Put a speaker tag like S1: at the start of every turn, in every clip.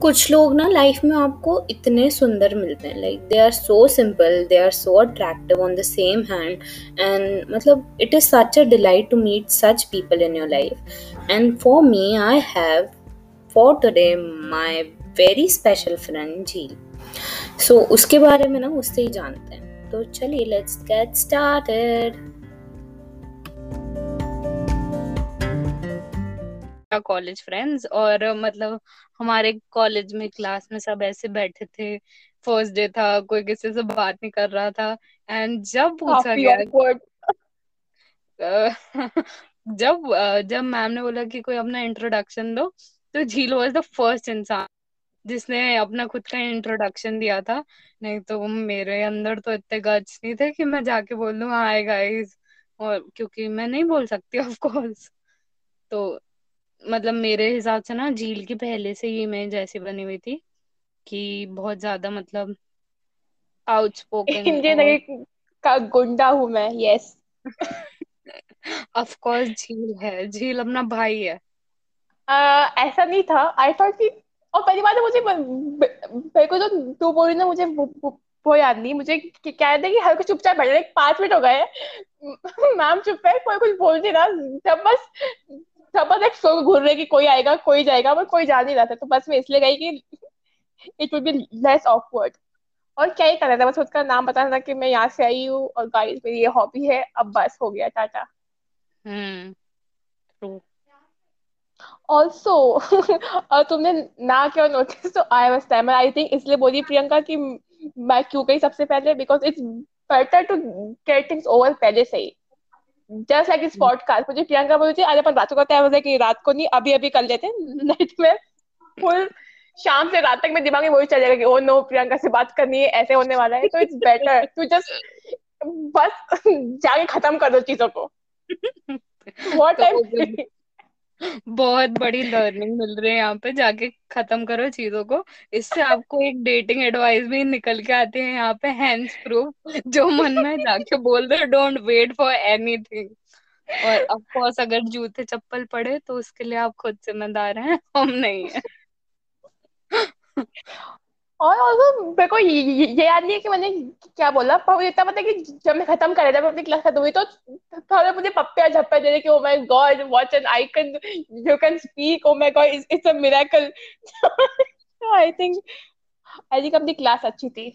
S1: कुछ लोग ना लाइफ में आपको इतने सुंदर मिलते हैं like they are so simple they are so attractive on the same hand and मतलब it is such a delight to meet such people in your life and for me I have for today my very special friend Jheel so उसके बारे में ना उससे ही जानते हैं। तो चलिए let's get started
S2: college friends और मतलब हमारे कॉलेज में क्लास में सब ऐसे बैठे थे। फ़र्स्ट डे था कोई किसी से बात नहीं कर रहा था। एंड जब पूछा गया जब जब मैम ने बोला कि कोई अपना इंट्रोडक्शन दो तो झील वॉज़ द फ़र्स्ट इंसान जिसने अपना खुद का इंट्रोडक्शन दिया था। नहीं तो मेरे अंदर तो इतने गट्स नहीं थे कि मैं जाके बोल दूँ हाय गाइस और क्योंकि मैं नहीं बोल सकती ऑफ़ कोर्स तो मतलब मेरे हिसाब से ना झील की पहले से ही इमेज ऐसी बनी हुई थी कि बहुत ज़्यादा मतलब आउटस्पोकन
S3: इंडियन का गुंडा हूँ मैं यस
S2: ऑफ़ कोर्स झील है झील अपना भाई है।
S3: uh, ऐसा नहीं था। आई थॉट कि और पहली बात है मुझे मेरे को तो तू बोली ना मुझे वो याद नहीं। मुझे क्या याद है कि हर कुछ चुपचाप बैठ रहे पाँच मिनट हो गए मैम चुप है कोई कुछ बोल नहीं रहा जब बस सब बस एक शो घूर रहे कि कोई आएगा कोई जाएगा पर कोई जा नहीं रहा था। तो बस मैं इसलिए गई कि it would be less awkward और क्या ही करना था बस उसका नाम बताना था कि मैं यहाँ से आई हूँ और गाइस मेरी ये हॉबी है अब बस हो गया टाटा।
S2: हम्म
S3: ऑल्सो और तुमने ना क्यों नोटिस तो I was timer I think इसलिए बोली प्रियंका कि मैं क्यों गई सबसे पहले? Because it's better to get things over पहले से ही। जस्ट लाइक इस पॉडकास्ट मुझे प्रियंका बोली थी आज अपन रात को तय हो कि रात को नहीं अभी अभी कर लेते नाइट में फुल शाम से रात तक में दिमाग में वही चल जाएगा कि ओ नो प्रियंका से बात करनी है ऐसे होने वाला है तो इट्स बेटर टू जस्ट बस जाके खत्म कर दो चीज़ों को. व्हाट टाइम
S2: बहुत बड़ी लर्निंग मिल रही है यहाँ पे, जाके खत्म करो चीज़ों को। इससे आपको एक डेटिंग एडवाइस भी निकल के आती है यहाँ पे हैंड्स प्रूफ जो मन में जाके बोल दो डोंट वेट फॉर एनीथिंग और ऑफ़ कोर्स अगर जूते चप्पल पड़े तो उसके लिए आप खुद जिम्मेदार हैं, हम नहीं है।
S3: और ऑल्सो मेरे को ये, ये याद नहीं है कि मैंने क्या बोला पर मुझे इतना पता कि जब मैं खत्म कर जब अपनी क्लास खत्म हुई तो थोड़ा मुझे पप्पे और झप्पे दे रहे कि ओ my God what an icon you can speak oh my God it's a miracle I think I think अपनी क्लास अच्छी थी।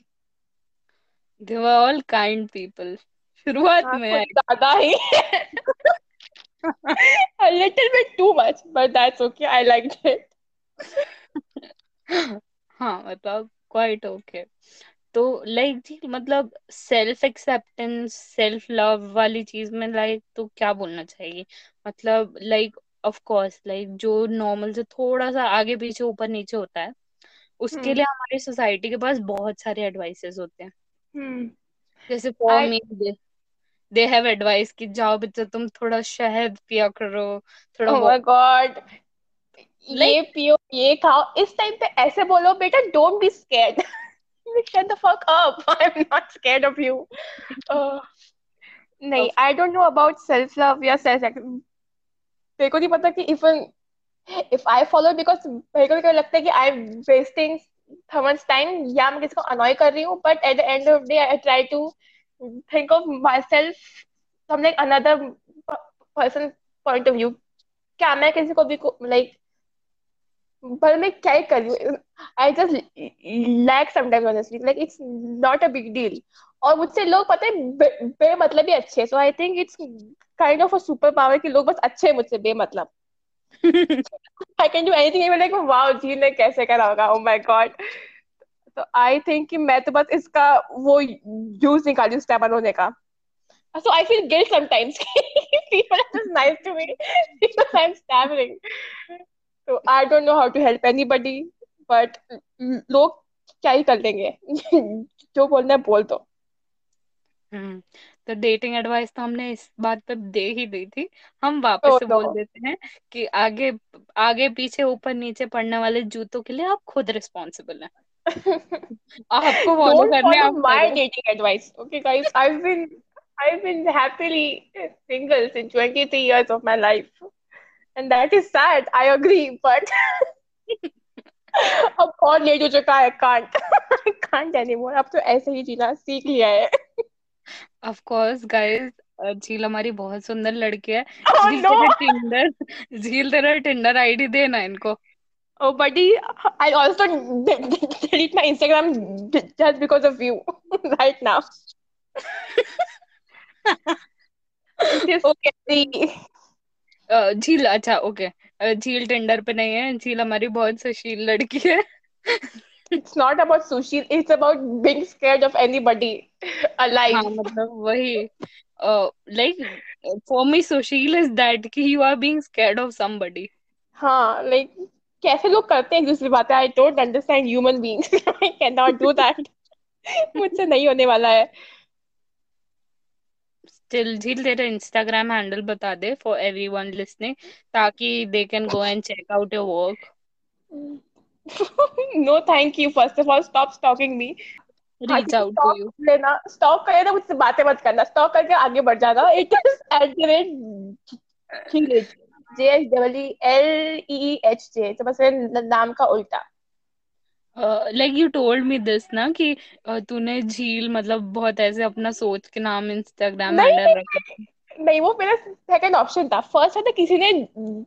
S2: They were all kind people शुरुआत हाँ, में
S3: ज़्यादा ही। A little bit too much but that's okay i liked it
S2: हाँ मतलब quite okay तो लाइक जी मतलब सेल्फ एक्सेप्टेंस सेल्फ लव वाली चीज़ में लाइक तो क्या बोलना चाहिए मतलब लाइक ऑफ़ कोर्स लाइक जो नॉर्मल से थोड़ा सा आगे पीछे ऊपर नीचे होता है उसके हम्म। लिए हमारी सोसाइटी के पास बहुत सारे एडवाइसेस होते हैं हम्म। जैसे for me they have advice कि जाओ बच्चा तुम थोड़ा शहद पिया करो थोड़ा
S3: oh my god ये पियो ये खाओ। इस टाइम पे ऐसे बोलो बेटा don't be scared shut the fuck up. I'm not scared of you. Uh, नहीं I don't know about self love या सेल्फ मेरे को नहीं पता कि even if I follow because मेरे को लगता है कि I am wasting someone's time या मैं किसी को अनॉय कर रही हूँ but at the end of day I try to think of myself from like another person point of view क्या मैं किसी को भी लाइक पर मैं क्या ही कर? रही I just lack sometimes honestly like it's not a big deal और मुझसे लोग पता है बे, बेमतलब ही अच्छे so I think it's kind of a super power कि लोग बस अच्छे हैं मुझसे बेमतलब। I can do anything like wow जी ने कैसे करा होगा? ओ माय गॉड तो आई थिंक कि मैं तो बस इसका वो यूज़ निकाली उस टाइम होने का। So I feel guilt sometimes. people are just nice to me. Because I'm stammering. तो I don't know how to help anybody but लोग क्या ही कर देंगे जो बोलना है बोल दो।
S2: हम्म तो डेटिंग एडवाइस तो हमने इस बात पे दे ही दी थी। हम वापस oh, से बोल देते हैं कि आगे आगे पीछे ऊपर नीचे पड़ने वाले जूतों के लिए आप खुद रिस्पॉन्सिबल हैं। आपको फॉलो करने आप
S3: my dating advice okay guys I have been I have been happily single since 23 years of my life and that is sad i agree but अब बहुत लेट हो चुका है कांट कांट एनीमोर अब तो ऐसे ही जीना सीख लिया है
S2: ऑफ़ कोर्स गाइस झील हमारी बहुत सुंदर लड़की है
S3: Oh
S2: झील
S3: no!
S2: टिंडर झील तेरा टिंडर आईडी देना इनको
S3: Oh, buddy, I also de- de- delete my Instagram just because of you right now.
S2: अ, झील अच्छा ओके। झील टेंडर पे नहीं है झील हमारी बहुत सुशील लड़की है।
S3: It's not about sushi. It's about being scared of anybody alive.
S2: हाँ मतलब वही। Like for me Sushil is that कि you are being scared of somebody
S3: हाँ like कैसे लोग करते हैं दूसरी बातें? I don't understand human beings I can not do that मुझसे नहीं होने वाला है।
S2: स्टिल झील तेरा इंस्टाग्राम हैंडल बता दे फॉर एवरीवन लिसनिंग ताकि they can go and check out your work
S3: no thank you first of all stop stalking me
S2: reach out to you
S3: लेना स्टॉक करे ना मुझसे बातें मत करना। स्टॉक करके आगे बढ़ जाना। It is at the rate J H double E L E H J तो बस नाम का उल्टा।
S2: Like you told me this ना कि uh, तूने झील मतलब बहुत ऐसे अपना सोच के नाम इंस्टाग्राम हैंडल रखा
S3: नहीं वो मेरा सेकंड ऑप्शन था। फ़र्स्ट था तो किसी ने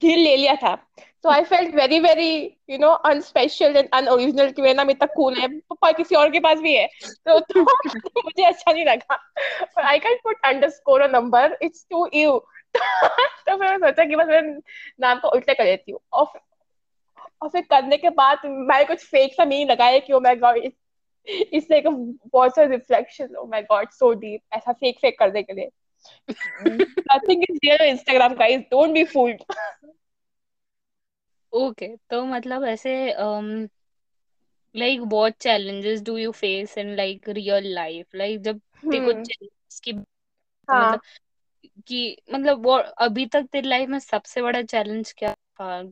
S3: ढील ले लिया था। तो I felt very very you know unspecial and unoriginal कि मेरा नाम इतना कूल है। पर किसी और के पास भी है। तो, तो तो मुझे अच्छा नहीं लगा। और I can put underscore a number it's to you तो मैंने सोचा कि बस मैं नाम को उल्टा कर देती हूँ। और और फिर करने के बाद मैंने कुछ फेक सा नहीं लगाया कि ओ माय गॉड इससे एक बहुत सा reflection oh my God so deep ऐसा फेक फेक करने के लिए। Nothing is real on Instagram guys. Don't be fooled.
S2: Okay तो मतलब ऐसे like what challenges do you face in like real life like जब तेरे को
S3: हम्म
S2: की
S3: हाँ।
S2: मतलब कि मतलब वो अभी तक तेरी लाइफ में सबसे बड़ा चैलेंज क्या था?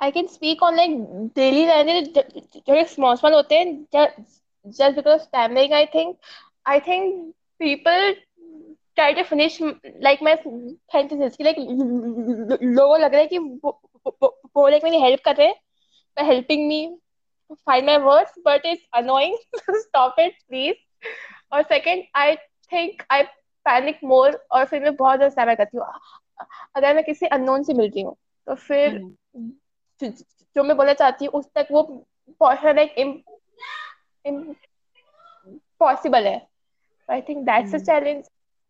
S3: I can speak on like daily line जो एक स्मॉल स्मॉल होते हैं just because of stammering I think I think people try to finish like my fantasies like लोगों लग रहा है कि वो लाइक मेरी हेल्प कर रहे हैं helping me find my words but it's annoying stop it please और second I think I panic more और फिर मैं बहुत ज़्यादा स्टैमर करती हूँ। अगर मैं किसी अननोन से मिलती हूँ तो फिर
S2: हम्म।
S3: जो मैं बोलना चाहती हूँ उस तक वो पहुँचना लाइक इम्पॉसिबल है। I think that's a challenge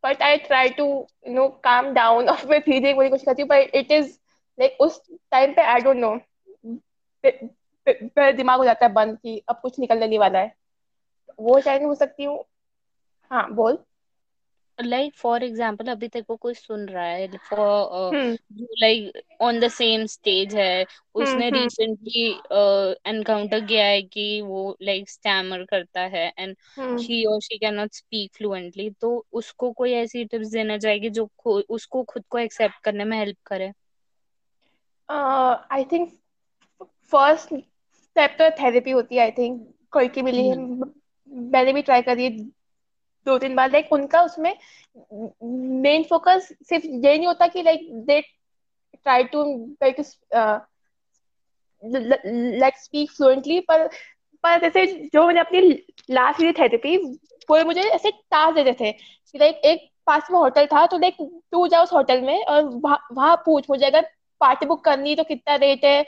S3: but I try to you know calm down और धीरे धीरे बोलने की कोशिश करती हूँ बट इट इज़ लाइक उस टाइम पे आई डोंट नो मेरा दिमाग हो जाता है बंद कि अब कुछ निकलने नहीं वाला है। वो चैलेंज हो सकती हूँ। हाँ बोल।
S2: लाइक फॉर एग्ज़ाम्पल अभी तक वो कोई सुन रहा है for like on the same stage है।
S3: हम्म
S2: उसने
S3: हम्म
S2: रिसेंटली एनकाउंटर किया है कि वो लाइक स्टैमर करता है एंड
S3: हम्म।
S2: ही और she can not speak fluently तो उसको कोई ऐसी टिप्स देना चाहेगी जो उसको खुद को एक्सेप्ट करने में हेल्प करे?
S3: आई थिंक फ़र्स्ट स्टेप तो थेरेपी होती है आई थिंक कोई की मिली है
S2: हम्म।
S3: मैंने भी ट्राई करी है दो तीन बार। लाइक उनका उसमें मेन फोकस सिर्फ़ ये नहीं होता कि like they try to like like speak fluently पर पर जैसे जो मैंने अपनी लास्ट ईयर थेरेपी वो मुझे ऐसे टास्क देते थे कि लाइक एक पास में होटल था तो लाइक तू जा उस होटल में और वहाँ वहाँ पूछ मुझे अगर पार्टी बुक करनी है तो कितना रेट है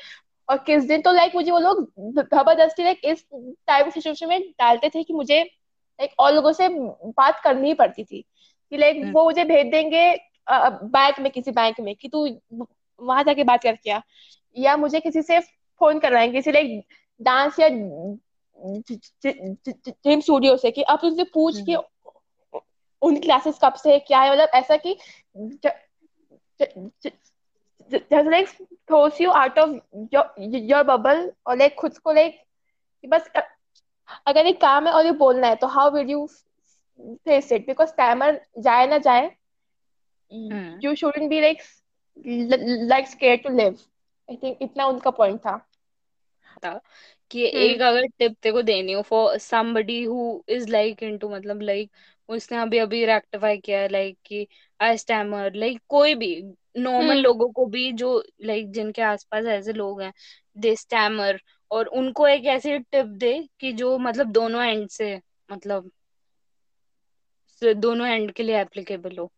S3: और किस दिन तो लाइक मुझे वो लोग ज़बरदस्ती लाइक इस टाइप सिचुएशन में डालते थे कि मुझे लाइक और लोगों से बात करनी ही पड़ती थी कि लाइक
S2: हम्म।
S3: वो मुझे भेज देंगे बैंक में किसी बैंक में कि तू वहाँ जाके बात कर क्या? या मुझे किसी से फ़ोन करवाएँगे किसी लाइक डांस या जिम स्टूडियो से कि अब तुझसे पूछ कि
S2: हम्म।
S3: उनकी क्लासेस कब से है क्या है? मतलब ऐसा कि just like throws you out of your bubble और लाइक खुद को लाइक बस अगर एक काम है और ये बोलना है तो how will you face it because stammer जाए ना जाए
S2: हम्म
S3: you shouldn't be like like scare to live I think इतना उनका पॉइंट था।
S2: था कि
S3: हम्म
S2: एक अगर टिप तेरे को देनी हो for somebody who is like into मतलब लाइक उसने अभी अभी रेक्टिफाई किया है लाइक कि आई स्टैमर लाइक कोई भी नॉर्मल
S3: हम्म
S2: लोगों को भी जो लाइक जिनके आसपास ऐसे लोग हैं दे स्टैमर और उनको एक ऐसी टिप दे कि जो मतलब दोनों एंड से मतलब दोनों एंड के लिए एप्लीकेबल हो।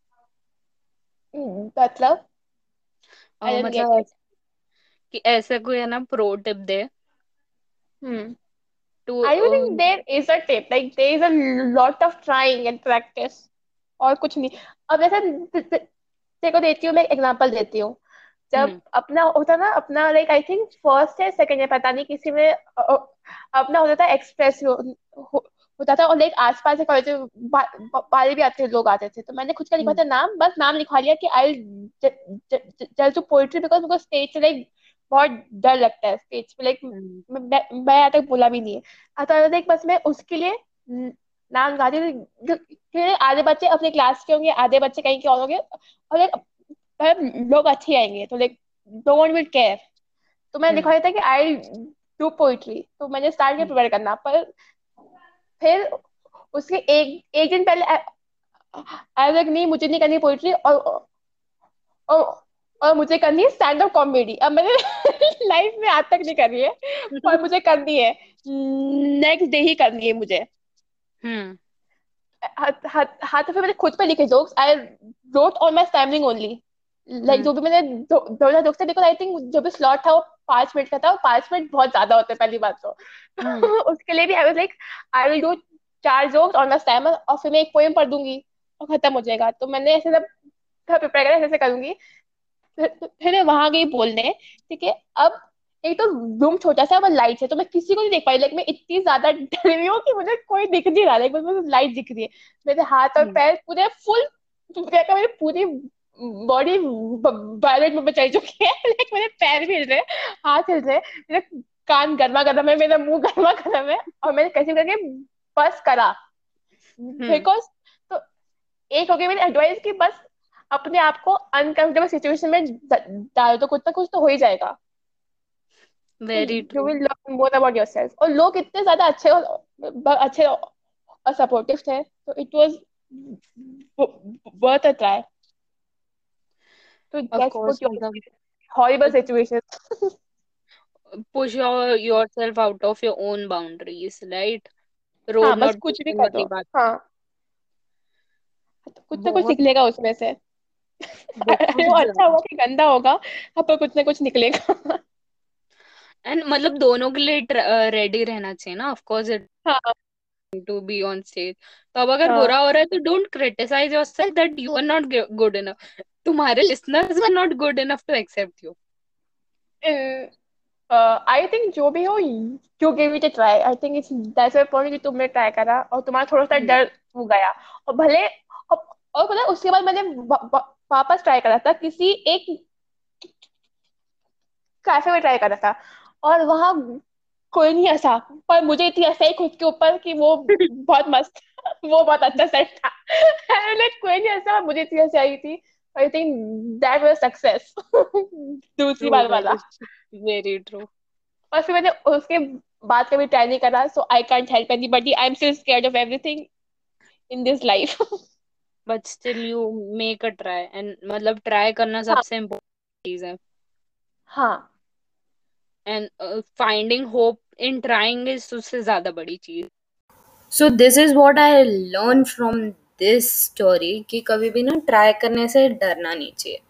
S3: मतलब? डेंट
S2: मतलब
S3: इट
S2: कि ऐसा कोई है ना प्रो टिप दे।
S3: हम्म।
S2: Too
S3: I don't think there is a tip. Like there is a lot of trying and practice. और कुछ नहीं। अब जैसे तेरे को देती हूँ मैं एग्जांपल देती हूँ। जब
S2: हम्म।
S3: अपना होता ना अपना लाइक आई थिंक फ़र्स्ट है सेकंड है पता नहीं किसी में अपना होता था एक्सप्रेस होता था और लाइक आसपास से कॉलेज बा, बा, वाले भी आते लोग आते थे। तो मैंने खुद का लिखा
S2: हम्म।
S3: था नाम बस नाम लिखवा लिया कि आई जल टू पोइट्री बिकॉज़ मुझको स्टेज से लाइक बहुत डर लगता है स्टेज पे लाइक
S2: हम्म।
S3: मैं मैं मैं आज तक बोला भी नहीं है। अतः लाइक बस मैं उसके लिए नाम गाती थी फिर आधे बच्चे अपने क्लास के होंगे आधे बच्चे कहीं के और होंगे और लाइक मतलब लोग अच्छे आएँगे तो लाइक डोंट विल केयर तो मैंने
S2: हम्म।
S3: लिखा था कि आई डू पोइट्री तो मैंने स्टार्ट किया प्रिपेयर करना पर फिर उसके एक एक दिन पहले आई लाइक नहीं मुझे नहीं करनी पोइट्री और और और मुझे करनी है स्टैंड अप कॉमेडी अब मैंने लाइफ में आज तक नहीं करी है पर मुझे करनी है। नेक्स्ट डे ही करनी है मुझे।
S2: हम्म।
S3: हाथ हाथ फिर मैंने खुद पे लिखे jokes I wrote on my stammering only like
S2: hmm.
S3: जो भी मैंने दो दो हज़ार थे बिकॉज़ आई थिंक जो भी स्लॉट था वो पाँच मिनट का था और पाँच मिनट बहुत ज़्यादा होते पहली बात तो।
S2: हम्म।
S3: उसके लिए भी I was like I will do चार जोक्स ऑन माई स्टैमर और फिर मैं एक पोएम पढ़ दूँगी और खत्म हो जाएगा। तो मैंने ऐसे सब प्रिपेयर करा ऐसे ऐसे करूँगी। फिर फिर मैं वहाँ गई बोलने ठीक है? अब एक तो रूम छोटा सा और लाइट है तो मैं किसी को नहीं देख पाई। लाइक मैं इतनी ज़्यादा डर रही हूँ कि मुझे कोई दिख नहीं रहा। लाइक बस मुझे लाइट दिख रही है। मेरे हाथ और
S2: हम्म।
S3: पैर पूरे फुल मेरी पूरी बॉडी वायलेट में बचाई चुकी है। लाइक मेरे पैर भी हिल रहे हाथ हिल रहे हैं। मेरे कान गर्मा गर्म है मेरा मुँह गर्मा गर्म है और मैंने कैसे करके बस करा।
S2: हम्म।
S3: बिकॉज़ तो एक हो गई मेरी एडवाइस कि बस अपने आप को अनकंफर्टेबल सिचुएशन में डाल दो कुछ ना कुछ तो हो ही जाएगा।
S2: Very
S3: you will learn more about yourself और लोग इतने ज़्यादा अच्छे और अच्छे और सपोर्टिव थे तो it was worth a try तो
S2: of
S3: that's
S2: course
S3: put your
S2: मतलब
S3: horrible situation
S2: push your yourself out of your own boundaries right?
S3: हाँ
S2: road
S3: बस कुछ भी कर दो।
S2: वाली बात
S3: हाँ तो कुछ ना कुछ निकलेगा उसमें से। अच्छा होगा कि गंदा होगा हाँ, पर कुछ ना कुछ निकलेगा।
S2: एंड मतलब दोनों के लिए रेडी रहना चाहिए ना ऑफ़ कोर्स इट
S3: हाँ।
S2: टू बी ऑन स्टेज तो अब अगर
S3: हाँ।
S2: बुरा हो रहा है तो don't criticise yourself that you are not good enough तुम्हारे listeners are not good enough to accept you
S3: I think जो भी हो you give it a try I think it's that's a point कि तुमने ट्राई करा और तुम्हारा थोड़ा सा डर हो गया। और भले और, पता है, उसके बाद मैंने वा, वा, वापस ट्राई करा था किसी एक कैफ़े में ट्राई करा था। और वहाँ कोई नहीं हंसा पर मुझे इतनी हंसाई खुद के ऊपर कि वो बहुत मस्त वो बहुत अच्छा सेट था। लाइक कोई नहीं हंसा और मुझे इतनी हँसी आई थी। I think that was success दूसरी
S2: ट्रू
S3: बार वाला.
S2: वेरी ट्रू
S3: और फिर मैंने उसके बाद कभी ट्राई नहीं करा so I can't help anybody I am still scared of everything in this life
S2: but still you make a try and मतलब ट्राई करना
S3: हाँ।
S2: सबसे इम्पोर्टेंट चीज़ है।
S3: हाँ।
S2: And finding hope in trying is उससे ज़्यादा बड़ी चीज़।
S1: So this is what I learn from this story कि कभी भी ना ट्राई करने से डरना नहीं चाहिए।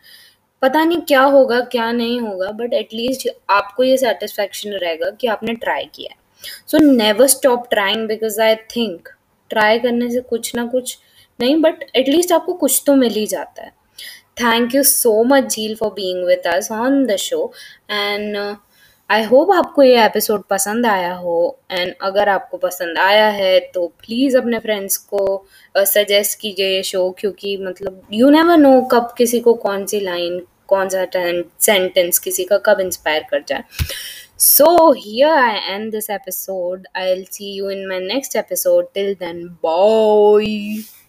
S1: पता नहीं क्या होगा, क्या नहीं होगा बट एटलीस्ट आपको ये सेटिस्फेक्शन रहेगा कि आपने ट्राई किया so never stop trying because I think try करने से कुछ ना कुछ नहीं बट एटलीस्ट आपको कुछ तो मिल ही जाता है। Thank you so much Jheel for being with us on the show and I hope आपको ये एपिसोड पसंद आया हो एंड अगर आपको पसंद आया है तो प्लीज़ अपने फ्रेंड्स को सजेस्ट कीजिए ये शो क्योंकि मतलब यू नेवर नो कब किसी को कौन सी लाइन कौन सा सेंटेंस किसी का कब इंस्पायर कर जाए So, here I end this episode. I'll see you in my next episode till then bye.